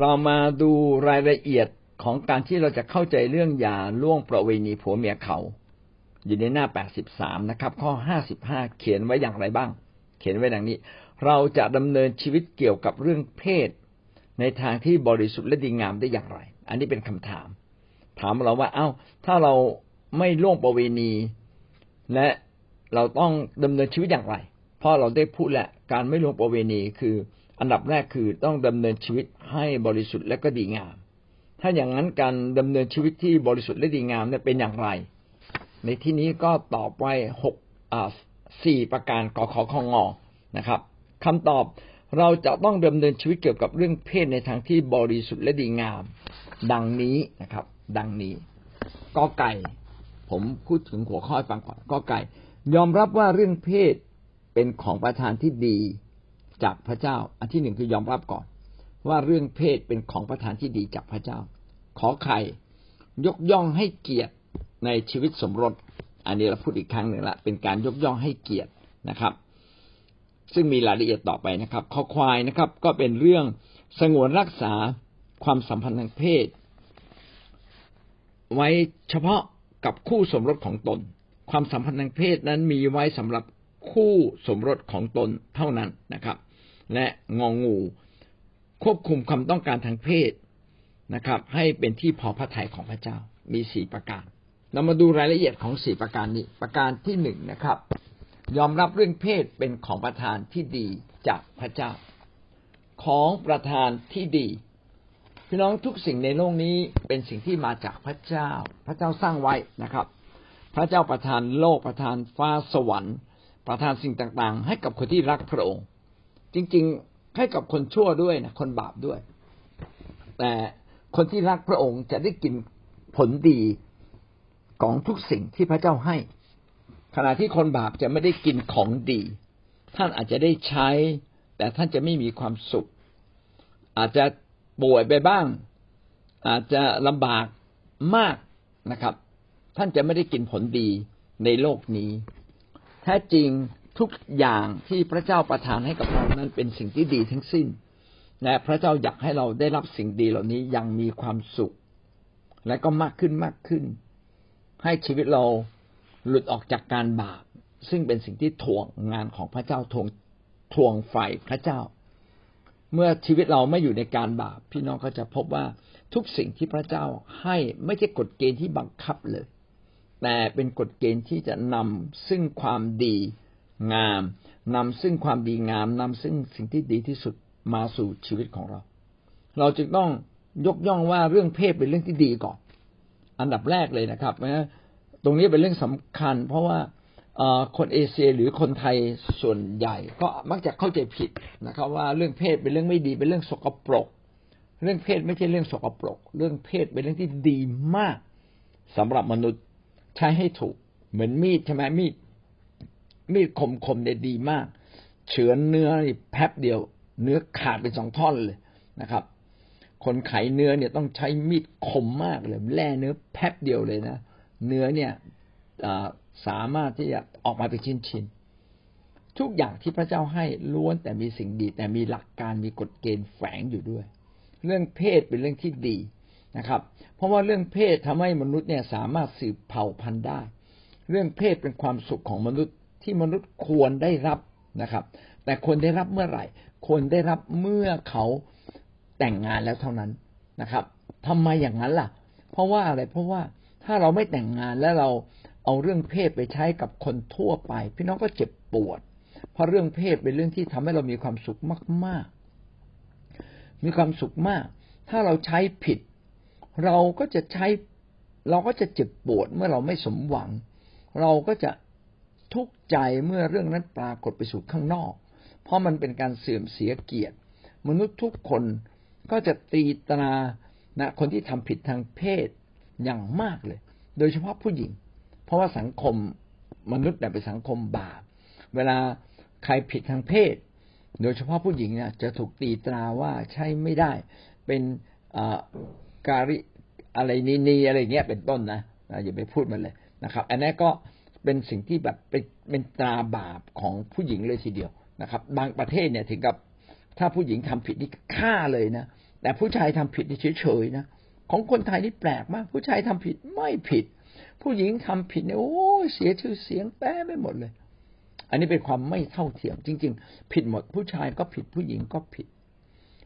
เรามาดูรายละเอียดของการที่เราจะเข้าใจเรื่องยาล่วงประเวณีผัวเมียเขา อยู่ในหน้า 83 นะครับ ข้อ 55 เขียนไว้อย่างไรบ้าง เขียนไว้ดังนี้ เราจะดำเนินชีวิตเกี่ยวกับเรื่องเพศ ในทางที่บริสุทธิ์และดีงามได้อย่างไร อันนี้เป็นคำถาม ถามเราว่า เอา้า ถ้าเราไม่ล่วงประเวณี และเราต้องดำเนินชีวิตอย่างไร เพราะเราได้พูดแหละ การไม่ล่วงประเวณีคือ อันดับแรกคือต้องดำเนินชีวิตให้บริสุทธิ์และก็ดีงาม ถ้าอย่างนั้นการดำเนินชีวิตที่บริสุทธิ์และดีงามเนี่ยเป็นอย่างไร ในที่นี้ก็ตอบไว้หกอ่าสี่ประการกขอของงอนะครับคำตอบเราจะต้องดำเนินชีวิตเกี่ยวกับเรื่องเพศในทางที่บริสุทธิ์และดีงาม ดังนี้นะครับ ดังนี้กอไก่ ผมพูดถึงหัวข้อฟังก่อนกอไก่ ยอมรับว่าเรื่องเพศเป็นของประธานที่ดี จากพระเจ้า อันที่หนึ่งคือยอมรับก่อน ว่าเรื่องเพศเป็นของประทานที่ดีจากพระเจ้า ขอไข่ยกย่องให้เกียรติในชีวิตสมรส อันนี้เราพูดอีกครั้งหนึ่งละเป็นการยกย่องให้เกียรตินะครับ ซึ่งมีรายละเอียดต่อไปนะครับข้อควายนะครับ ก็เป็นเรื่องสงวนรักษาความสัมพันธ์ทางเพศ ไว้เฉพาะกับคู่สมรสของตน ความสัมพันธ์ทางเพศนั้นมีไว้สำหรับคู่สมรสของตนเท่านั้นนะครับ และงองงู ควบคุมความต้องการทางเพศนะครับ ให้เป็นที่พอพระทัยของพระเจ้ามีสี่ประการ เรามาดูรายละเอียดของสี่ประการนี้ ประการที่หนึ่งนะครับ ยอมรับเรื่องเพศเป็นของประธานที่ดีจากพระเจ้า ของประธานที่ดีพี่น้องทุกสิ่งในโลกนี้เป็นสิ่งที่มาจากพระเจ้า พระเจ้าสร้างไว้นะครับ พระเจ้าประทานโลกประทานฟ้าสวรรค์ ประทานสิ่งต่างๆ ให้กับคนที่รักพระองค์ จริง ๆ ให้กับคนชั่วด้วยนะคนบาปด้วย แต่คนที่รักพระองค์จะได้กินผลดีของทุกสิ่งที่พระเจ้าให้ ขณะที่คนบาปจะไม่ได้กินของดี ท่านอาจจะได้ใช้ แต่ท่านจะไม่มีความสุข อาจจะป่วยไปบ้าง อาจจะลำบากมากนะครับ ท่านจะไม่ได้กินผลดีในโลกนี้ แท้จริง ทุกอย่างที่พระเจ้าประทานให้กับเรานั้นเป็นสิ่งที่ดีทั้งสิ้น และพระเจ้าอยากให้เราได้รับสิ่งดีเหล่านี้ยังมีความสุข และก็มากขึ้นมากขึ้น ให้ชีวิตเราหลุดออกจากการบาปซึ่งเป็นสิ่งที่ถ่วงงานของพระเจ้าทวงทวงไฟพระเจ้า เมื่อชีวิตเราไม่อยู่ในการบาป พี่น้องก็จะพบว่าทุกสิ่งที่พระเจ้าให้ไม่ใช่กฎเกณฑ์ที่บังคับเลย แต่เป็นกฎเกณฑ์ที่จะนำซึ่งความดี งามนำซึ่งความดีงามนำซึ่งสิ่งที่ดีที่สุดมาสู่ชีวิตของเรา เราจึงต้องยกย่องว่าเรื่องเพศเป็นเรื่องที่ดีก่อน อันดับแรกเลยนะครับนะตรงนี้เป็นเรื่องสำคัญ เพราะว่าคนเอเชียหรือคนไทยส่วนใหญ่ ก็มักจะเข้าใจผิดนะครับ ว่าเรื่องเพศเป็นเรื่องไม่ดีเป็นเรื่องสกปรก เรื่องเพศไม่ใช่เรื่องสกปรก เรื่องเพศเป็นเรื่องที่ดีมากสำหรับมนุษย์ใช้ให้ถูก เหมือนมีดใช่ไหมมีด มีดคมคมเนี่ยดีมาก เฉือนเนื้อแป๊บเดียว เนื้อขาดเป็นสองท่อนเลยนะครับ คนไขเนื้อเนี่ยต้องใช้มีดคมมากเลยแล่เนื้อแป๊บเดียวเลยนะเนื้อเนี่ยสามารถที่จะออกมาเป็นชิ้นๆทุกอย่างที่พระเจ้าให้ล้วนแต่มีสิ่งดี แต่มีหลักการมีกฎเกณฑ์แฝงอยู่ด้วย เรื่องเพศเป็นเรื่องที่ดีนะครับ เพราะว่าเรื่องเพศทำให้มนุษย์เนี่ยสามารถสืบเผ่าพันธุ์ได้ เรื่องเพศเป็นความสุขของมนุษย์ ที่มนุษย์ควรได้รับนะครับ แต่ควรได้รับเมื่อไหร่ ควรได้รับเมื่อเขาแต่งงานแล้วเท่านั้นนะครับทำไมอย่างนั้นล่ะ เพราะว่าอะไรเพราะว่าถ้าเราไม่แต่งงานแล้วเราเอาเรื่องเพศไปใช้กับคนทั่วไป พี่น้องก็เจ็บปวด เพราะเรื่องเพศเป็นเรื่องที่ทำให้เรามีความสุขมาก ๆ มีความสุขมาก ถ้าเราใช้ผิด เราก็จะใช้ เราก็จะเจ็บปวดเมื่อเราไม่สมหวัง เราก็จะ ทุกข์ใจเมื่อเรื่องนั้นปรากฏไปสู่ข้างนอก เพราะมันเป็นการเสื่อมเสียเกียรติ มนุษย์ทุกคนก็จะตีตรานะคนที่ทำผิดทางเพศอย่างมากเลย โดยเฉพาะผู้หญิง เพราะว่าสังคมมนุษย์เนี่ยเป็นสังคมบาป เวลาใครผิดทางเพศ โดยเฉพาะผู้หญิงเนี่ยจะถูกตีตราว่าใช่ไม่ได้ เป็นการิอะไรนีนีอะไรเงี้ยเป็นต้นนะอย่าไปพูดมันเลยนะครับ อันนี้ก็ เป็นสิ่งที่แบบเป็นเป็นตราบาปของผู้หญิงเลยทีเดียวนะครับ บางประเทศเนี่ยถึงกับถ้าผู้หญิงทำผิดนี่ฆ่าเลยนะแต่ผู้ชายทำผิดนี่เฉยๆนะของคนไทยนี่แปลกมาก ผู้ชายทำผิดไม่ผิด ผู้หญิงทำผิดเนี่ยโอ้เสียชื่อเสียงแป้ไม่หมดเลย อันนี้เป็นความไม่เท่าเทียม จริง ๆ ผิดหมด ผู้ชายก็ผิดผู้หญิงก็ผิด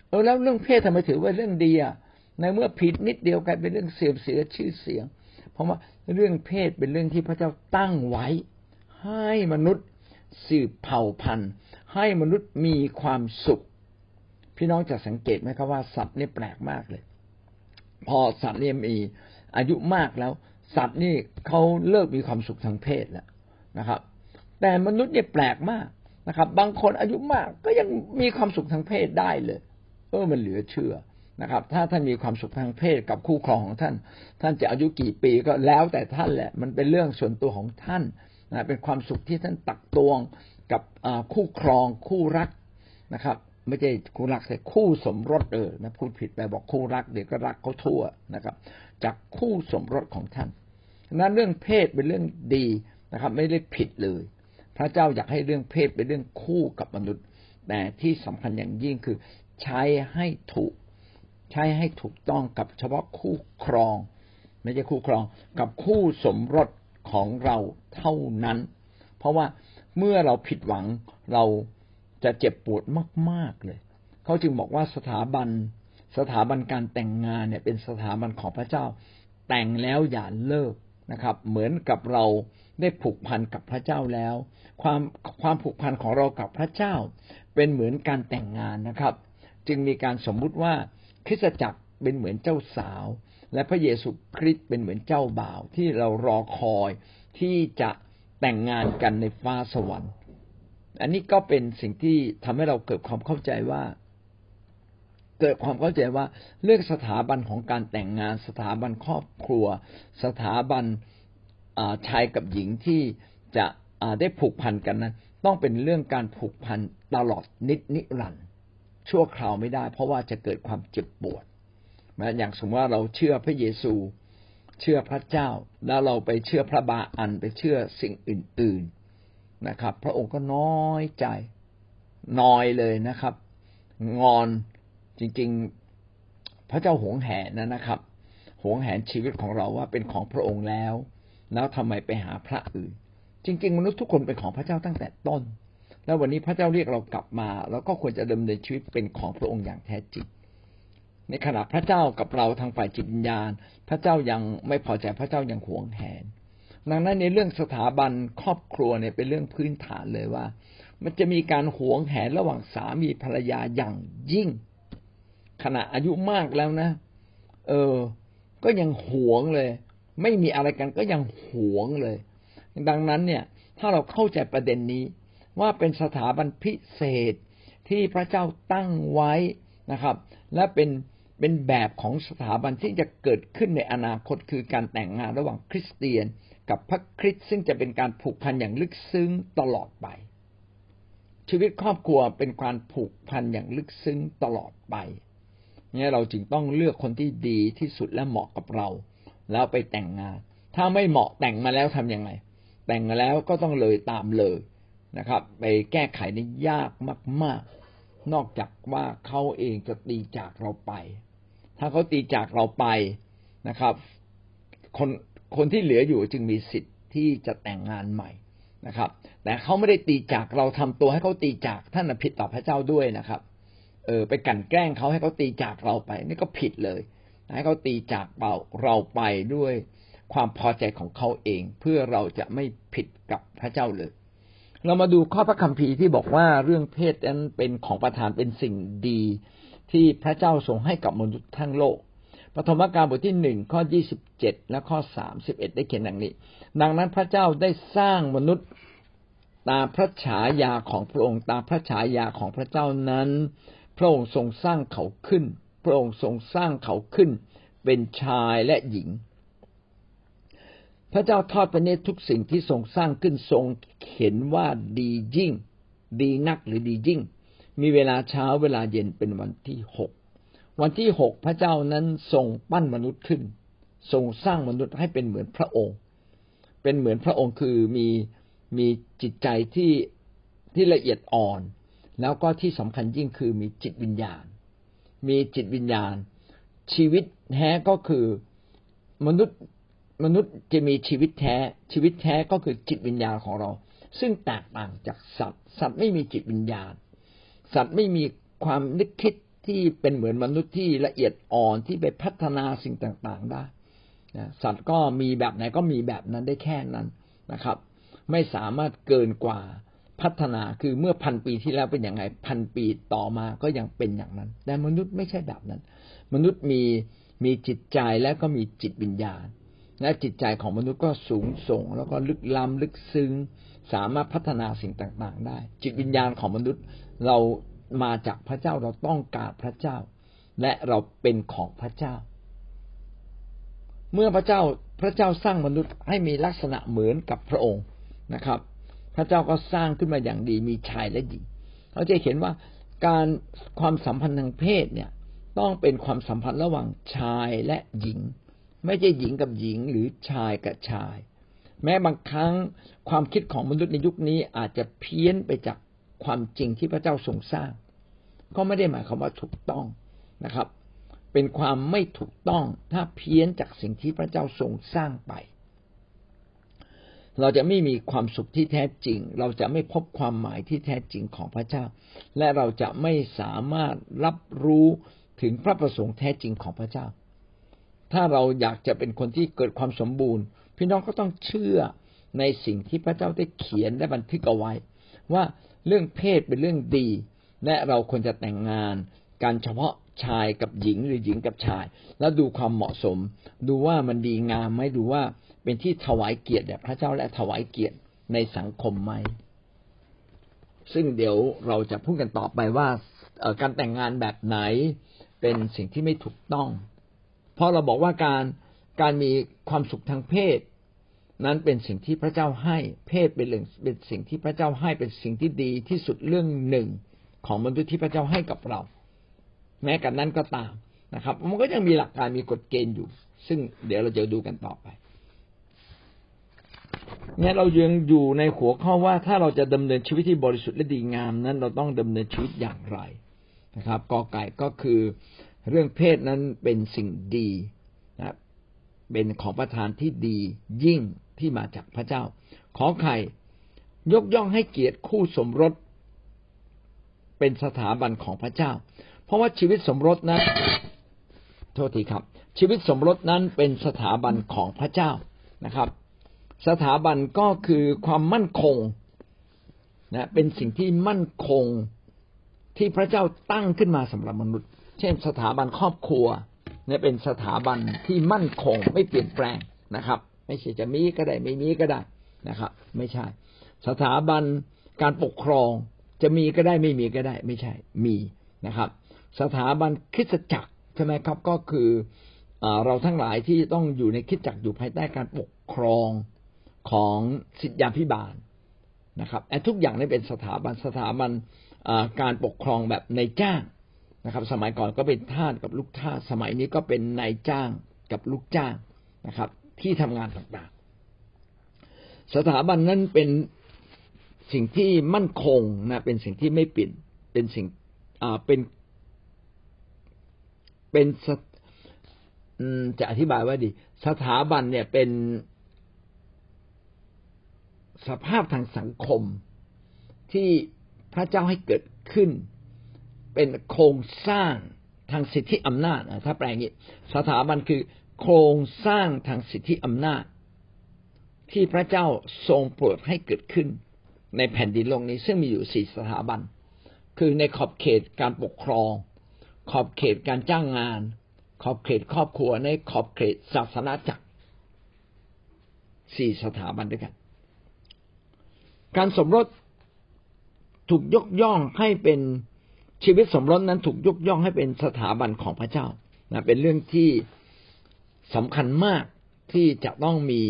เออแล้วเรื่องเพศทำไมถือว่าเรื่องดีอะในเมื่อผิดนิดเดียวกลายเป็นเรื่องเสื่อมเสียชื่อเสียง เพราะว่าเรื่องเพศเป็นเรื่องที่พระเจ้าตั้งไว้ ให้มนุษย์สืบเผ่าพันธุ์ ให้มนุษย์มีความสุข พี่น้องจะสังเกตไหมครับว่าสัตว์นี่แปลกมากเลย พอสัตว์นี่มีอายุมากแล้ว สัตว์นี่เขาเลิกมีความสุขทางเพศแล้วนะครับ แต่มนุษย์เนี่ยแปลกมากนะครับ บางคนอายุมากก็ยังมีความสุขทางเพศได้เลย เออมันเหลือเชื่อ นะครับ ถ้าท่านมีความสุขทางเพศกับคู่ครองของท่าน ท่านจะอายุกี่ปีก็แล้วแต่ท่านแหละ มันเป็นเรื่องส่วนตัวของท่านนะเป็นความสุขที่ท่านตักตวงกับคู่ครองคู่รักนะครับไม่ใช่คู่รักแต่คู่สมรสเออนะพูดผิดไปบอกคู่รักเดี๋ยวก็รักเขาทั่วนะครับ จากคู่สมรสของท่านนั้นเรื่องเพศเป็นเรื่องดีนะครับ ไม่ได้ผิดเลย พระเจ้าอยากให้เรื่องเพศเป็นเรื่องคู่กับมนุษย์ แต่ที่สำคัญอย่างยิ่งคือ ใช้ให้ถูก ใช้ให้ถูกต้องกับเฉพาะคู่ครอง ไม่ใช่คู่ครองกับคู่สมรสของเราเท่านั้น เพราะว่าเมื่อเราผิดหวังเราจะเจ็บปวดมาก ๆเลย เขาจึงบอกว่าสถาบันสถาบันการแต่งงานเนี่ยเป็นสถาบันของพระเจ้า แต่งแล้วอย่าเลิกนะครับ เหมือนกับเราได้ผูกพันกับพระเจ้าแล้ว ความความผูกพันของเรากับพระเจ้า เป็นเหมือนการแต่งงานนะครับ จึงมีการสมมุติว่า คริสตจักรเป็นเหมือนเจ้าสาว และพระเยซูคริสต์เป็นเหมือนเจ้าบ่าว ที่เรารอคอยที่จะแต่งงานกันในฟ้าสวรรค์ อันนี้ก็เป็นสิ่งที่ทำให้เราเกิดความเข้าใจว่า เกิดความเข้าใจว่าเรื่องสถาบันของการแต่งงาน สถาบันครอบครัว สถาบันชายกับหญิงที่จะได้ผูกพันกันนั้นต้องเป็นเรื่องการผูกพันตลอดนิดนิรันด ชั่วคราวไม่ได้ เพราะว่าจะเกิดความเจ็บปวดนะอย่างสมมติว่าเราเชื่อพระเยซู เชื่อพระเจ้า แล้วเราไปเชื่อพระบาอันไปเชื่อสิ่งอื่น ๆนะครับ พระองค์ก็น้อยใจน้อยเลยนะครับ งอนจริง ๆ พระเจ้าหวงแหนนะนะครับหวงแหนชีวิตของเราว่าเป็นของพระองค์แล้ว แล้วทำไมไปหาพระอื่น จริง ๆ มนุษย์ทุกคนเป็นของพระเจ้าตั้งแต่ต้น แล้ววันนี้พระเจ้าเรียกเรากลับมาเราก็ควรจะดำเนินชีวิตเป็นของพระองค์อย่างแท้จริง ในขณะพระเจ้ากับเราทางฝ่ายจิตวิญญาณ พระเจ้ายังไม่พอใจพระเจ้ายังหวงแหน ดังนั้นในเรื่องสถาบันครอบครัวเนี่ยเป็นเรื่องพื้นฐานเลยว่า มันจะมีการหวงแหนระหว่างสามีภรรยาอย่างยิ่ง ขณะอายุมากแล้วนะ เออ ก็ยังหวงเลย ไม่มีอะไรกันก็ยังหวงเลย ดังนั้นเนี่ย ถ้าเราเข้าใจประเด็นนี้ ว่าเป็นสถาบันพิเศษที่พระเจ้าตั้งไว้นะครับ และเป็นเป็นแบบของสถาบันที่จะเกิดขึ้นในอนาคตคือการแต่งงานระหว่างคริสเตียน กับพระคริสต์ซึ่งจะเป็นการผูกพันอย่างลึกซึ้งตลอดไป ชีวิตครอบครัวเป็นการผูกพันอย่างลึกซึ้งตลอดไปเนี่ยเราจึงต้องเลือกคนที่ดีที่สุดและเหมาะกับเรา แล้วไปแต่งงาน ถ้าไม่เหมาะแต่งมาแล้วทํำยังไง แต่งมาแล้วก็ต้องเลยตามเลย นะครับ ไปแก้ไขนี่ยากมาก ๆ นอกจากว่าเขาเองจะตีจากเราไป ถ้าเขาตีจากเราไปนะครับ คนคนที่เหลืออยู่จึงมีสิทธิ์ที่จะแต่งงานใหม่นะครับ แต่เขาไม่ได้ตีจากเราทำตัวให้เขาตีจากท่านผิดต่อพระเจ้าด้วยนะครับ เออไปกันแกล้งเขาให้เขาตีจากเราไป นี่ก็ผิดเลยให้เขาตีจากเราเราไปด้วยความพอใจของเขาเองเพื่อเราจะไม่ผิดกับพระเจ้าเลย เรามาดูข้อพระคัมภีร์ที่บอกว่าเรื่องเพศนั้นเป็นของประทานเป็นสิ่งดีที่พระเจ้าทรงให้กับมนุษย์ทั้งโลก ปฐมกาลบทที่หนึ่งข้อยี่สิบเจ็ดและข้อสามสิบเอ็ดได้เขียนดังนี้ ดังนั้นพระเจ้าได้สร้างมนุษย์ตามพระฉายาของพระองค์ตามพระฉายาของพระเจ้านั้น พระองค์ทรงสร้างเขาขึ้น พระองค์ทรงสร้างเขาขึ้น เป็นชายและหญิง พระเจ้าทอดพระเนตรทุกสิ่งที่ทรงสร้างขึ้นทรงเห็นว่าดียิ่ง ดีนักหรือดียิ่ง มีเวลาเช้าเวลาเย็นเป็นวันที่หกวันที่หกพระเจ้านั้นทรงปั้นมนุษย์ขึ้น ทรงสร้างมนุษย์ให้เป็นเหมือนพระองค์ เป็นเหมือนพระองค์คือมีมีจิตใจที่ที่ละเอียดอ่อน แล้วก็ที่สำคัญยิ่งคือมีจิตวิญญาณ มีจิตวิญญาณ ชีวิตแท้ก็คือมนุษย์ มนุษย์จะมีชีวิตแท้ ชีวิตแท้ก็คือจิตวิญญาณของเรา ซึ่งแตกต่างจากสัตว์ สัตว์ไม่มีจิตวิญญาณ สัตว์ไม่มีความนึกคิดที่เป็นเหมือนมนุษย์ที่ละเอียดอ่อนที่ไปพัฒนาสิ่งต่างๆได้สัตว์ก็มีแบบไหนก็มีแบบนั้นได้แค่นั้นนะครับ ไม่สามารถเกินกว่าพัฒนาคือเมื่อพันปีที่แล้วเป็นอย่างไงพันปีต่อมาก็ยังเป็นอย่างนั้น แต่มนุษย์ไม่ใช่แบบนั้น มนุษย์มีมีจิตใจและก็มีจิตวิญญาณ และจิตใจของมนุษย์ก็สูงส่ง แล้วก็ลึกล้ำลึกซึ้งสามารถพัฒนาสิ่งต่างๆ ได้ จิตวิญญาณของมนุษย์เรามาจากพระเจ้าเราต้องการพระเจ้า และเราเป็นของพระเจ้า เมื่อพระเจ้าพระเจ้าสร้างมนุษย์ให้มีลักษณะเหมือนกับพระองค์นะครับ พระเจ้าก็สร้างขึ้นมาอย่างดีมีชายและหญิงเราจะเห็นว่าการความสัมพันธ์ทางเพศเนี่ยต้องเป็นความสัมพันธ์ระหว่างชายและหญิง ไม่ใช่หญิงกับหญิงหรือชายกับชาย แม้บางครั้งความคิดของมนุษย์ในยุคนี้อาจจะเพี้ยนไปจากความจริงที่พระเจ้าทรงสร้าง ก็ไม่ได้หมายความว่าถูกต้องนะครับ เป็นความไม่ถูกต้องถ้าเพี้ยนจากสิ่งที่พระเจ้าทรงสร้างไป เราจะไม่มีความสุขที่แท้จริง เราจะไม่พบความหมายที่แท้จริงของพระเจ้า และเราจะไม่สามารถรับรู้ถึงพระประสงค์แท้จริงของพระเจ้า ถ้าเราอยากจะเป็นคนที่เกิดความสมบูรณ์ พี่น้องก็ต้องเชื่อในสิ่งที่พระเจ้าได้เขียนและบันทึกเอาไว้ ว่าเรื่องเพศเป็นเรื่องดี และเราควรจะแต่งงานการเฉพาะชายกับหญิงหรือหญิงกับชาย แล้วดูความเหมาะสม ดูว่ามันดีงามไหมดูว่าเป็นที่ถวายเกียรติแด่พระเจ้าและถวายเกียรติในสังคมไหมซึ่งเดี๋ยวเราจะพูดกันต่อไปว่าการแต่งงานแบบไหนเป็นสิ่งที่ไม่ถูกต้อง เพราะเราบอกว่าการการมีความสุขทางเพศ นั้นเป็นสิ่งที่พระเจ้าให้เพศเป็นเรื่องเป็นสิ่งที่พระเจ้าให้เป็นสิ่งที่ดีที่สุดเรื่องหนึ่งของมนุษย์ที่พระเจ้าให้กับเรา แม้กันนั้นก็ตามนะครับ มันก็ยังมีหลักการมีกฎเกณฑ์อยู่ ซึ่งเดี๋ยวเราจะดูกันต่อไปเนี่ยเรายังอยู่ในหัวข้อว่าถ้าเราจะดำเนินชีวิตที่บริสุทธิ์และดีงามนั้น เราต้องดำเนินชีวิตอย่างไรนะครับกอไก่ก็คือ เรื่องเพศนั้นเป็นสิ่งดีนะเป็นของประทานที่ดียิ่งที่มาจากพระเจ้า ขอใครยกย่องให้เกียรติคู่สมรส เป็นสถาบันของพระเจ้า เพราะว่าชีวิตสมรสนั้นโทษทีครับ ชีวิตสมรสนั้นเป็นสถาบันของพระเจ้านะครับ สถาบันก็คือความมั่นคงนะเป็นสิ่งที่มั่นคงที่พระเจ้าตั้งขึ้นมาสำหรับมนุษย์ เช่นสถาบันครอบครัวเนี่ยเป็นสถาบันที่มั่นคงไม่เปลี่ยนแปลงนะครับ ไม่ใช่จะมีก็ได้ไม่มีก็ได้นะครับ ไม่ใช่ สถาบันการปกครองจะมีก็ได้ไม่มีก็ได้ ไม่ใช่มีนะครับ สถาบันคริสตจักรใช่ไหมครับก็คือเราทั้งหลายที่ต้องอยู่ในคริสตจักรอยู่ภายใต้การปกครองของสิทธิพิบาลนะครับทุกอย่างนี่เป็นสถาบันสถาบันการปกครองแบบในจ้าง นะครับ สมัยก่อนก็เป็นทาสกับลูกทาสสมัยนี้ก็เป็นนายจ้างกับลูกจ้างนะครับ ที่ทำงานต่างๆ สถาบันนั้นเป็นสิ่งที่มั่นคงนะเป็นสิ่งที่ไม่เปลี่ยนเป็นสิ่งอ่าเป็น เป็นจะอธิบายว่าดี สถาบันเนี่ยเป็นสภาพทางสังคมที่พระเจ้าให้เกิดขึ้น เป็นโครงสร้างทางสิทธิอำนาจถ้าแปลงนี้สถาบันคือโครงสร้างทางสิทธิอำนาจ ที่พระเจ้าทรงโปรดให้เกิดขึ้น ในแผ่นดินโลกนี้ซึ่งมีอยู่สี่สถาบัน คือในขอบเขตการปกครอง ขอบเขตการจ้างงาน ขอบเขตครอบครัวในขอบเขตศาสนาจักรสี่สถาบันด้วยกัน การสมรสถูกยกย่องให้เป็น ชีวิตสมรสนั้นถูกยกย่องให้เป็นสถาบันของพระเจ้านะเป็นเรื่องที่สำคัญมากที่จะต้องมี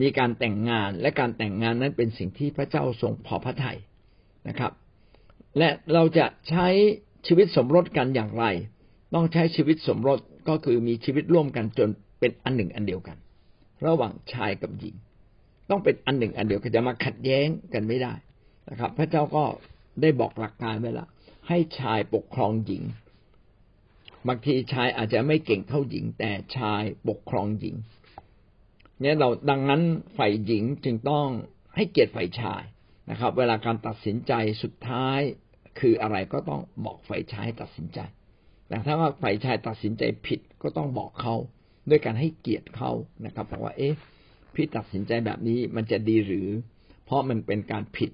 มีการแต่งงานและการแต่งงานนั้นเป็นสิ่งที่พระเจ้าทรงพอพระทัยนะครับ และเราจะใช้ชีวิตสมรสกันอย่างไร ต้องใช้ชีวิตสมรสก็คือมีชีวิตร่วมกันจนเป็นอันหนึ่งอันเดียวกัน ระหว่างชายกับหญิง ต้องเป็นอันหนึ่งอันเดียวกันจะมาขัดแย้งกันไม่ได้นะครับ พระเจ้าก็ ได้บอกหลักการไว้ละ ให้ชายปกครองหญิงบางทีชายอาจจะไม่เก่งเท่าหญิง แต่ชายปกครองหญิง เนี่ยเราดังนั้นฝ่ายหญิงจึงต้องให้เกียรติฝ่ายชายนะครับ เวลาการตัดสินใจสุดท้ายคืออะไรก็ต้องบอกฝ่ายชายตัดสินใจ แต่ถ้าว่าฝ่ายชายตัดสินใจผิดก็ต้องบอกเขาด้วยการให้เกียรติเขานะครับบอกว่าเอ๊ะพี่ตัดสินใจแบบนี้มันจะดีหรือ เพราะมันเป็นการผิด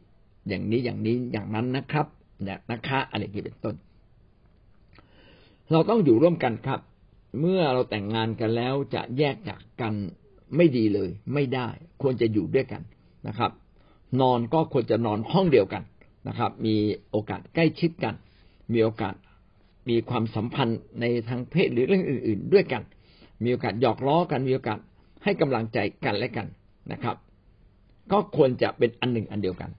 อย่างนี้อย่างนี้อย่างนั้นนะครับเนี่ยนะคะอะไรอย่เป็นต้น เราต้องอยู่ร่วมกันครับ เมื่อเราแต่งงานกันแล้วจะแยกจากกันไม่ดีเลย ไม่ได้ ควรจะอยู่ด้วยกันนะครับ นอนก็ควรจะนอนห้องเดียวกันนะครับ มีโอกาสใกล้ชิดกัน มีโอกาสมีความสัมพันธ์ในทางเพศหรือเรื่องอื่น ๆ ด้วยกัน มีโอกาสหยอกล้อกัน มีโอกาสให้กำลังใจกันและกันนะครับ ก็ควรจะเป็นอันหนึ่งอันเดียวกัน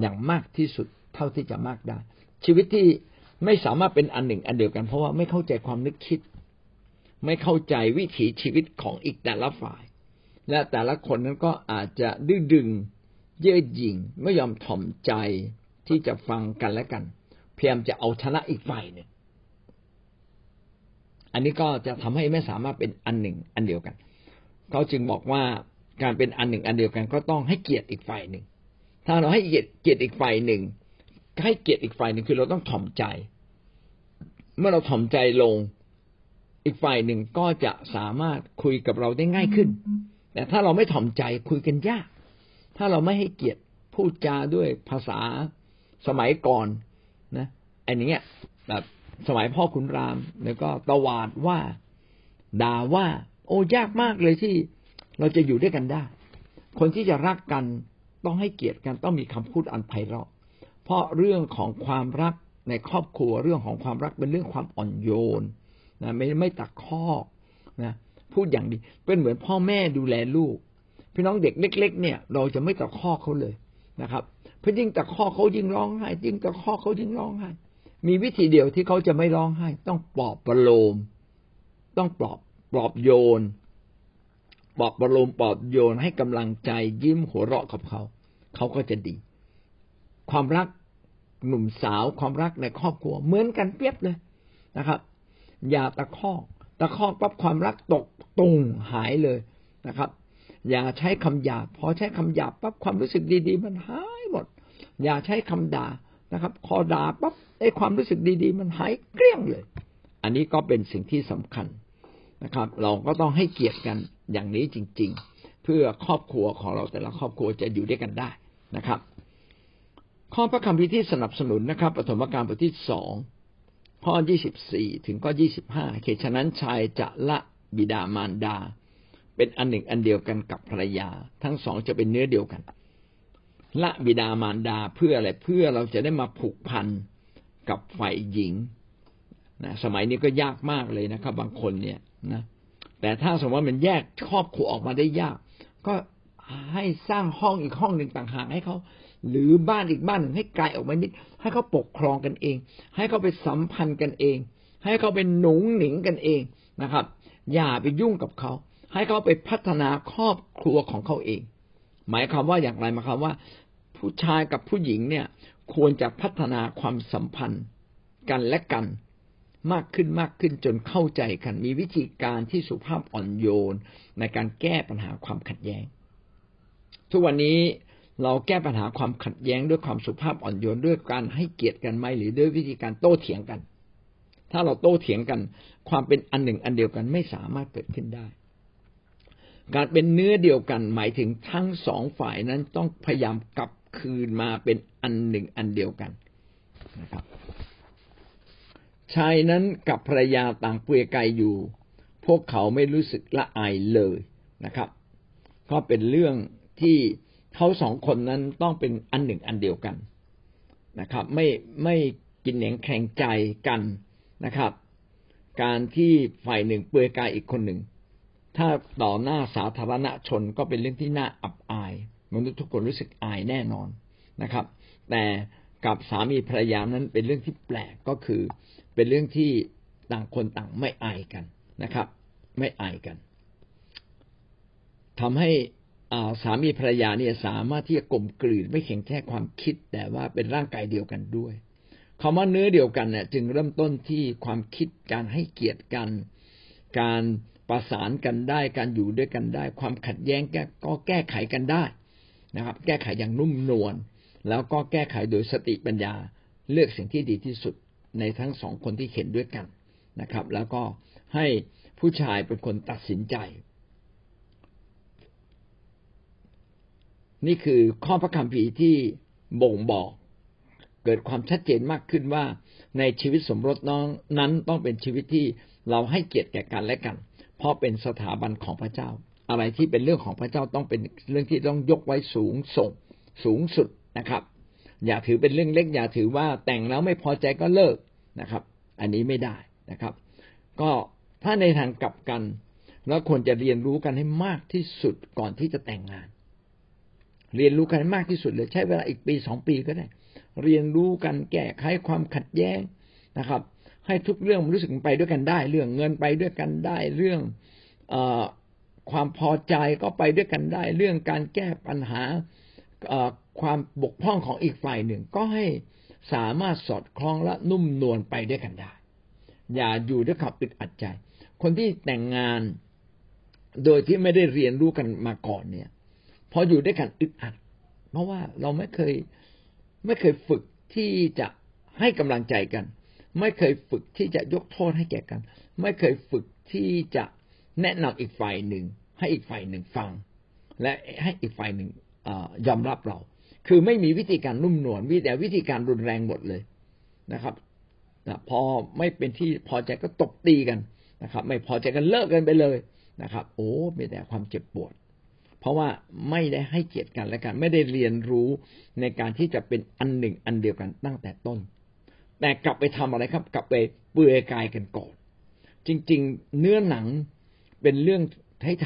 อย่างมากที่สุดเท่าที่จะมากได้ ชีวิตที่ไม่สามารถเป็นอันหนึ่งอันเดียวกันเพราะว่าไม่เข้าใจความนึกคิด ไม่เข้าใจวิถีชีวิตของอีกแต่ละฝ่าย และแต่ละคนนั้นก็อาจจะดื้อดึงเย่อหยิ่งไม่ยอมถ่อมใจที่จะฟังกันและกันพยายามจะเอาชนะอีกฝ่ายหนึ่งอันนี้ก็จะทำให้ไม่สามารถเป็นอันหนึ่งอันเดียวกัน เขาจึงบอกว่าการเป็นอันหนึ่งอันเดียวกันก็ต้องให้เกียรติอีกฝ่ายหนึ่ง ถ้าเราให้เกียรติอีกฝ่ายหนึ่งให้เกียรติอีกฝ่ายหนึ่งคือเราต้องถ่อมใจ เมื่อเราถ่อมใจลง อีกฝ่ายหนึ่งก็จะสามารถคุยกับเราได้ง่ายขึ้น แต่ถ้าเราไม่ถ่อมใจคุยกันยาก ถ้าเราไม่ให้เกียรติพูดจาด้วยภาษาสมัยก่อนนะอันนี้แบบสมัยพ่อขุนรามแล้วก็ตวาดว่าด่าว่า โอ้ยากมากเลยที่เราจะอยู่ด้วยกันได้ คนที่จะรักกัน ต้องให้เกียรติกันต้องมีคำพูดอันไพเราะ เพราะเรื่องของความรักในครอบครัวเรื่องของความรักเป็นเรื่องความอ่อนโยนนะไม่ไม่ตักข้อนะพูดอย่างดีเป็นเหมือนพ่อแม่ดูแลลูก พี่น้องเด็กเล็ก ๆ เนี่ย เราจะไม่ตักข้อเขาเลยนะครับเพราะยิ่งตักข้อเขายิ่งร้องไห้ยิ่งตักข้อเขายิ่งร้องไห้มีวิธีเดียวที่เขาจะไม่ร้องไห้ ต้องปลอบประโลม ต้องปลอบปลอบโยนปลอบประโลมปลอบโยนให้กำลังใจยิ้มหัวเราะกับเขา เขาก็จะดี ความรักหนุ่มสาวความรักในครอบครัว เหมือนกันเปรียบเลยนะครับ อย่าตะคอกตะคอกปั๊บความรักตกตุงหายเลยนะครับ อย่าใช้คำหยาบพอใช้คำหยาบปั๊บความรู้สึกดีๆ มันหายหมด อย่าใช้คำด่านะครับพอด่าปั๊บไอ้ความรู้สึกดีๆ มันหายเกลี้ยงเลย อันนี้ก็เป็นสิ่งที่สำคัญนะครับ เราก็ต้องให้เกียรติกันอย่างนี้จริง ๆ เพื่อครอบครัวของเราแต่ละครอบครัวจะอยู่ด้วยกันได้ นะครับ ข้อพระคัมภีร์ที่สนับสนุนนะครับปฐมกาลบทที่สองข้อยี่สิบสี่ถึงข้อยี่สิบห้าเหตุฉะนั้นชายจะละบิดามารดา เป็นอันหนึ่งอันเดียวกันกับภรรยา ทั้งสองจะเป็นเนื้อเดียวกัน ละบิดามารดาเพื่ออะไรเพื่อเราจะได้มาผูกพันกับฝ่ายหญิงนะสมัยนี้ก็ยากมากเลยนะครับ บางคนเนี่ยนะแต่ถ้าสมมติว่ามันแยกครอบครัวออกมาได้ยาก ก็ ให้สร้างห้องอีกห้องหนึ่งต่างหากให้เขาหรือบ้านอีกบ้านหนึ่งให้ไกลออกมานิด ให้เขาปกครองกันเอง ให้เขาไปสัมพันธ์กันเอง ให้เขาเป็นหนุงหนิงกันเองนะครับ อย่าไปยุ่งกับเขา ให้เขาไปพัฒนาครอบครัวของเขาเอง หมายความว่าอย่างไรหมายความว่า ผู้ชายกับผู้หญิงเนี่ย ควรจะพัฒนาความสัมพันธ์กันและกันมากขึ้นมากขึ้นจนเข้าใจกัน มีวิธีการที่สุภาพอ่อนโยนในการแก้ปัญหาความขัดแย้ง ทุกวันนี้เราแก้ปัญหาความขัดแย้งด้วยความสุภาพอ่อนโยนด้วยการให้เกียรติกันไหมหรือด้วยวิธีการโต้เถียงกัน ถ้าเราโต้เถียงกัน ความเป็นอันหนึ่งอันเดียวกันไม่สามารถเกิดขึ้นได้ การเป็นเนื้อเดียวกันหมายถึงทั้งสองฝ่ายนั้นต้องพยายามกลับคืนมาเป็นอันหนึ่งอันเดียวกันนะครับ ชายนั้นกับภรรยาต่างเปลือยกายอยู่ พวกเขาไม่รู้สึกละอายเลยนะครับ ก็เป็นเรื่อง ที่เขาสองคนนั้นต้องเป็นอันหนึ่งอันเดียวกันนะครับ ไม่ไม่กินเหนียงแข่งใจกันนะครับ การที่ฝ่ายหนึ่งเปลือยกายอีกคนหนึ่ง ถ้าต่อหน้าสาธารณชนก็เป็นเรื่องที่น่าอับอายมนุษย์ทุกคนรู้สึกอายแน่นอนนะครับ แต่กับสามีภรรยานั้นเป็นเรื่องที่แปลกก็คือ เป็นเรื่องที่ต่างคนต่างไม่อายกันนะครับ ไม่อายกันทำให้ สามีภรรยาเนี่ยสามารถที่จะกลมกลืนไม่เข็งแค่ความคิด แต่ว่าเป็นร่างกายเดียวกันด้วยคำว่าเนื้อเดียวกันเนี่ยจึงเริ่มต้นที่ความคิดการให้เกียรติกัน การประสานกันได้การอยู่ด้วยกันได้ ความขัดแย้งก็แก้ไขกันได้นะครับ แก้ไขอย่างนุ่มนวลแล้วก็แก้ไขโดยสติปัญญาเลือกสิ่งที่ดีที่สุดในทั้งสองคนที่เห็นด้วยกันนะครับ แล้วก็ให้ผู้ชายเป็นคนตัดสินใจ นี่คือข้อพระคัมภีร์ที่บ่งบอก เกิดความชัดเจนมากขึ้นว่าในชีวิตสมรสน้องนั้นต้องเป็นชีวิตที่เราให้เกียรติแก่กันและกัน เพราะเป็นสถาบันของพระเจ้า อะไรที่เป็นเรื่องของพระเจ้าต้องเป็นเรื่องที่ต้องยกไว้สูงส่งสูงสุดนะครับ อย่าถือเป็นเรื่องเล็ก อย่าถือว่าแต่งแล้วไม่พอใจก็เลิกนะครับ อันนี้ไม่ได้นะครับ ก็ถ้าในทางกลับกัน เราควรจะเรียนรู้กันให้มากที่สุดก่อนที่จะแต่งงาน เรียนรู้กันมากที่สุดเลยใช้เวลาอีกปีสองปีก็ได้ เรียนรู้กันแก้ไขความขัดแย้งนะครับ ให้ทุกเรื่องรู้สึกไปด้วยกันได้ เรื่องเงินไปด้วยกันได้ เรื่องอความพอใจก็ไปด้วยกันได้ เรื่องการแก้ปัญหาความบกพร่องของอีกฝ่ายหนึ่งก็ให้สามารถสอดคล้องและนุ่มนวลไปด้วยกันได้ อย่าอยู่ด้วยความอึดอัดใจ คนที่แต่งงานโดยที่ไม่ได้เรียนรู้กันมาก่อนเนี่ย พออยู่ด้วยกันอึดอัด เพราะว่าเราไม่เคยไม่เคยฝึกที่จะให้กำลังใจกัน ไม่เคยฝึกที่จะยกโทษให้แก่กัน ไม่เคยฝึกที่จะแนะนำอีกฝ่ายหนึ่ง ให้อีกฝ่ายหนึ่งฟัง และให้อีกฝ่ายหนึ่งยอมรับเรา คือไม่มีวิธีการนุ่มนวลวิแต่วิธีการรุนแรงหมดเลยนะครับพอไม่เป็นที่พอใจก็ตบตีกันนะครับ ไม่พอใจกันเลิกกันไปเลยนะครับ โอ้มีแต่ความเจ็บปวด เพราะว่าไม่ได้ให้เกียรติกันและกัน ไม่ได้เรียนรู้ในการที่จะเป็นอันหนึ่งอันเดียวกันตั้งแต่ต้น แต่กลับไปทำอะไรครับ กลับไปเปื่อยกายกันก่อน จริง ๆ เนื้อหนังเป็นเรื่อง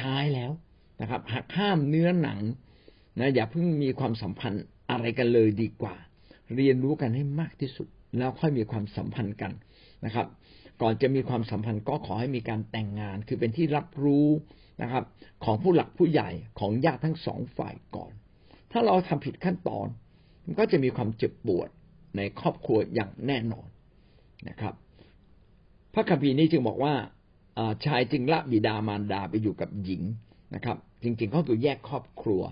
ท้ายๆแล้วนะครับหักห้ามเนื้อหนังนะอย่าเพิ่งมีความสัมพันธ์อะไรกันเลยดีกว่า เรียนรู้กันให้มากที่สุด แล้วค่อยมีความสัมพันธ์กันนะครับ ก่อนจะมีความสัมพันธ์ก็ขอให้มีการแต่งงาน คือเป็นที่รับรู้ นะครับ ของผู้หลักผู้ใหญ่ของญาติทั้งสองฝ่ายก่อน ถ้าเราทำผิดขั้นตอน มันก็จะมีความเจ็บปวดในครอบครัวอย่างแน่นอนนะครับ พระคัมภีร์นี้จึงบอกว่าชายจึงละบิดามารดาไปอยู่กับหญิงนะครับ จริงๆก็คือแยกครอบครัว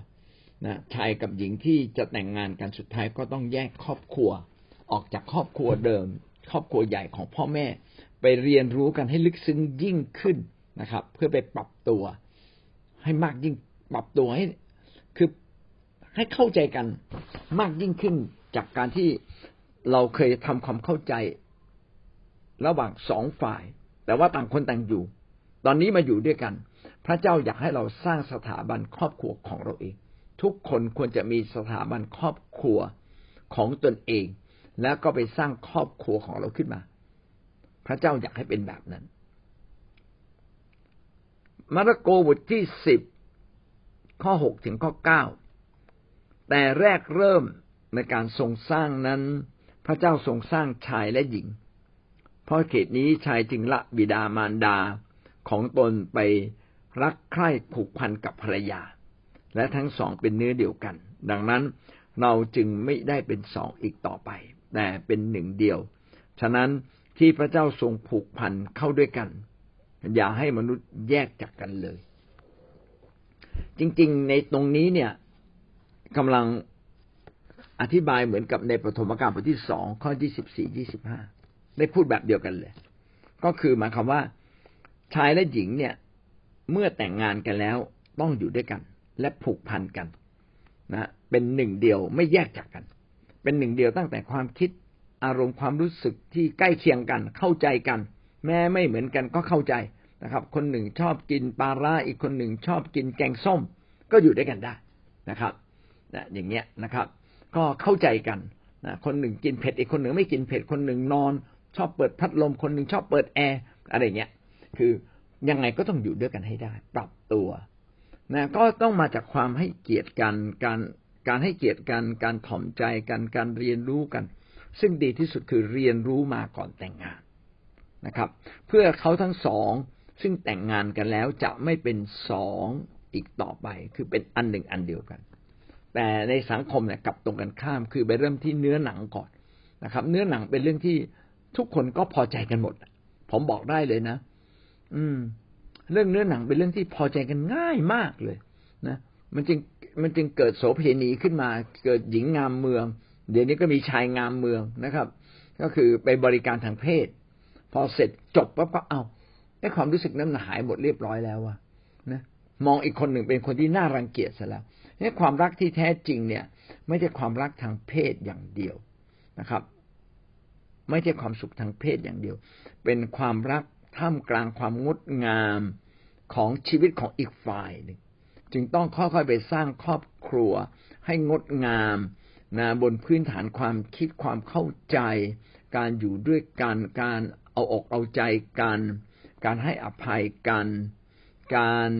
นะชายกับหญิงที่จะแต่งงานกันสุดท้ายก็ต้องแยกครอบครัว ออกจากครอบครัวเดิม ครอบครัวใหญ่ของพ่อแม่ ไปเรียนรู้กันให้ลึกซึ้งยิ่งขึ้น นะครับ เพื่อไปปรับตัวให้มากยิ่งปรับตัวให้คือให้เข้าใจกันมากยิ่งขึ้นจากการที่เราเคยทำความเข้าใจ ระหว่างสองฝ่าย แต่ว่าต่างคนต่างอยู่ ตอนนี้มาอยู่ด้วยกัน พระเจ้าอยากให้เราสร้างสถาบันครอบครัวของเราเอง ทุกคนควรจะมีสถาบันครอบครัวของตนเอง แล้วก็ไปสร้างครอบครัวของเราขึ้นมา พระเจ้าอยากให้เป็นแบบนั้น มาระโกบทที่สิบข้อหกถึงข้อเก้าแต่แรกเริ่มในการทรงสร้างนั้น พระเจ้าทรงสร้างชายและหญิง เพราะเขตนี้ชายจึงละบิดามารดาของตนไปรักใคร่ผูกพันกับภรรยา และทั้งสองเป็นเนื้อเดียวกัน ดังนั้นเราจึงไม่ได้เป็นสองอีกต่อไป แต่เป็นหนึ่งเดียว ฉะนั้นที่พระเจ้าทรงผูกพันเข้าด้วยกัน อย่าให้มนุษย์แยกจากกันเลย จริงๆ ในตรงนี้เนี่ยกำลังอธิบายเหมือนกับในปฐมกาลบทที่สองข้อที่สิบสี่ยี่สิบห้าได้พูดแบบเดียวกันเลย ก็คือหมายความว่าชายและหญิงเนี่ย เมื่อแต่งงานกันแล้วต้องอยู่ด้วยกัน และผูกพันกันนะเป็นหนึ่งเดียวไม่แยกจากกัน เป็นหนึ่งเดียวตั้งแต่ความคิดอารมณ์ความรู้สึกที่ใกล้เคียงกันเข้าใจกัน แม้ไม่เหมือนกันก็เข้าใจนะครับ คนหนึ่งชอบกินปลาร้าอีกคนหนึ่งชอบกินแกงส้ม ก็อยู่ด้วยกันได้นะครับนะอย่างเงี้ยนะครับ ก็เข้าใจกันนะคนหนึ่งกินเผ็ดอีกคนหนึ่งไม่กินเผ็ดคนหนึ่งนอน ชอบเปิดพัดลมคนหนึ่งชอบเปิดแอร์อะไรเงี้ยคือยังไงก็ต้องอยู่ด้วยกันให้ได้ ปรับตัวนะก็ต้องมาจากความให้เกียรติกันการการให้เกียรติกันการถ่อมใจกันการเรียนรู้กัน ซึ่งดีที่สุดคือเรียนรู้มาก่อนแต่งงาน นะครับ เพื่อเขาทั้งสองซึ่งแต่งงานกันแล้วจะไม่เป็นสองอีกต่อไป คือเป็นอันหนึ่งอันเดียวกัน แต่ในสังคมเนี่ยกลับตรงกันข้าม คือไปเริ่มที่เนื้อหนังก่อนนะครับ เนื้อหนังเป็นเรื่องที่ทุกคนก็พอใจกันหมดผมบอกได้เลยนะ อืม เรื่องเนื้อหนังเป็นเรื่องที่พอใจกันง่ายมากเลยนะมันจึงมันจึงเกิดโสเพณีขึ้นมา เกิดหญิงงามเมือง เดี๋ยวนี้ก็มีชายงามเมืองนะครับ ก็คือไปบริการทางเพศ พอเสร็จจบปั๊บก็เอาไอ้ความรู้สึกนั้นหายหมดเรียบร้อยแล้วอะนะมองอีกคนหนึ่งเป็นคนที่น่ารังเกียจซะแล้วนี่ความรักที่แท้จริงเนี่ย ไม่ใช่ความรักทางเพศอย่างเดียวนะครับ ไม่ใช่ความสุขทางเพศอย่างเดียว เป็นความรักท่ามกลางความงดงามของชีวิตของอีกฝ่ายหนึ่งจึงต้องค่อยๆไปสร้างครอบครัว ให้งดงามนะบนพื้นฐานความคิดความเข้าใจ การอยู่ด้วยกันการ เอาอกเอาใจกัน การให้อภัยกัน การ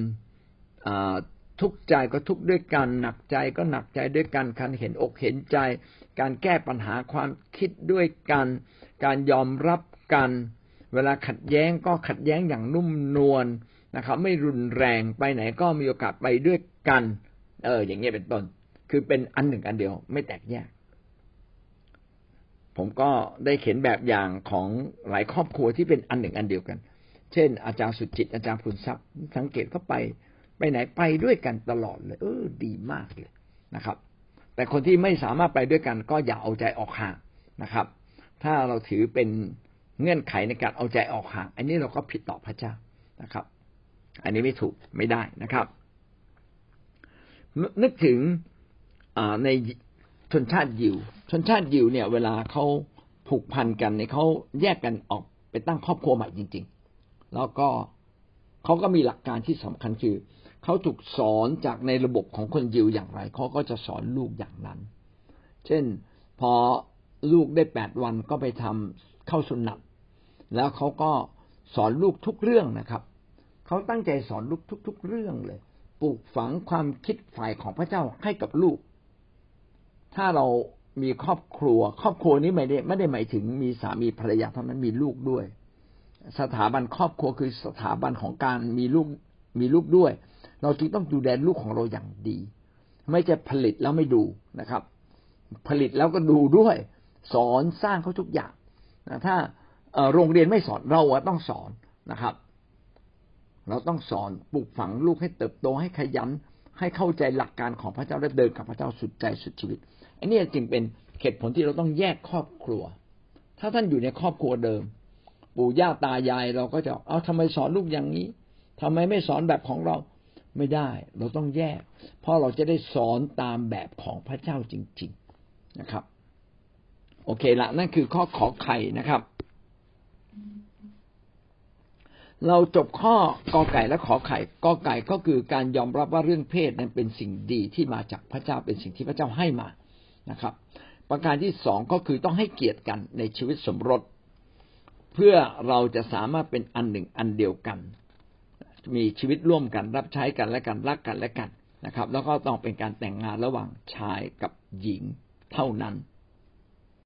ทุกข์ใจก็ทุกข์ด้วยกัน หนักใจก็หนักใจด้วยกันการเห็นอกเห็นใจ การแก้ปัญหาความคิดด้วยกัน การยอมรับกัน เวลาขัดแย้งก็ขัดแย้งอย่างนุ่มนวลนะครับ ไม่รุนแรงไปไหนก็มีโอกาสไปด้วยกัน เออ อย่างเงี้ยเป็นต้น คือเป็นอันหนึ่งอันเดียว ไม่แตกแยก ผมก็ได้เขียนแบบอย่างของหลายครอบครัวที่เป็นอันหนึ่งอันเดียวกัน เช่น อาจารย์สุจิต อาจารย์พุนทรัพย์ สังเกตเข้าไปไปไหนไปด้วยกันตลอดเลย เออ ดีมากเลยนะครับ แต่คนที่ไม่สามารถไปด้วยกัน ก็อย่าเอาใจออกห่างนะครับ ถ้าเราถือเป็นเงื่อนไขในการเอาใจออกห่าง อันนี้เราก็ผิดต่อพระเจ้านะครับ อันนี้ไม่ถูกไม่ได้นะครับ นึกถึงใน ชนชาติยิว ชนชาติยิวเนี่ย เวลาเขาผูกพันกันเนี่ยเขาแยกกันออกไปตั้งครอบครัวใหม่จริง ๆ แล้วก็เขาก็มีหลักการที่สำคัญคือเขาถูกสอนจากในระบบของคนยิวอย่างไรเขาก็จะสอนลูกอย่างนั้น เช่นพอลูกได้แปดวันก็ไปทำเข้าสุนัตแล้วเขาก็สอนลูกทุกเรื่องนะครับเขาตั้งใจสอนลูกทุก ๆ เรื่องเลย ปลูกฝังความคิดฝ่ายของพระเจ้าให้กับลูก ถ้าเรามีครอบครัว ครอบครัวนี้ไม่ได้ไม่ได้หมายถึงมีสามีภรรยาเท่านั้นมีลูกด้วย สถาบันครอบครัวคือสถาบันของการมีลูกมีลูกด้วย เราจึงต้องดูแลลูกของเราอย่างดี ไม่จะผลิตแล้วไม่ดูนะครับ ผลิตแล้วก็ดูด้วย สอนสร้างเขาทุกอย่างนะถ้าโรงเรียนไม่สอนเราต้องสอนนะครับ เราต้องสอนปลูกฝังลูกให้เติบโตให้ขยัน ให้เข้าใจหลักการของพระเจ้าและเดินกับพระเจ้าสุดใจสุดชีวิต อันนี้จึงเป็นเหตุผลที่เราต้องแยกครอบครัว ถ้าท่านอยู่ในครอบครัวเดิม ปู่ย่าตายายเราก็จะเอาทำไมสอนลูกอย่างนี้ทำไมไม่สอนแบบของเราไม่ได้ เราต้องแยก เพราะเราจะได้สอนตามแบบของพระเจ้าจริง ๆนะครับ โอเคละนั่นคือข้อขอไข่นะครับ เราจบข้อกอไก่และขอไข่กอไก่ก็คือการยอมรับว่าเรื่องเพศนั้นเป็นสิ่งดีที่มาจากพระเจ้าเป็นสิ่งที่พระเจ้าให้มานะครับ ประการที่สองก็คือต้องให้เกียรติกันในชีวิตสมรส เพื่อเราจะสามารถเป็นอันหนึ่งอันเดียวกัน มีชีวิตร่วมกันรับใช้กันและกันรักกันและกันนะครับ แล้วก็ต้องเป็นการแต่งงานระหว่างชายกับหญิงเท่านั้น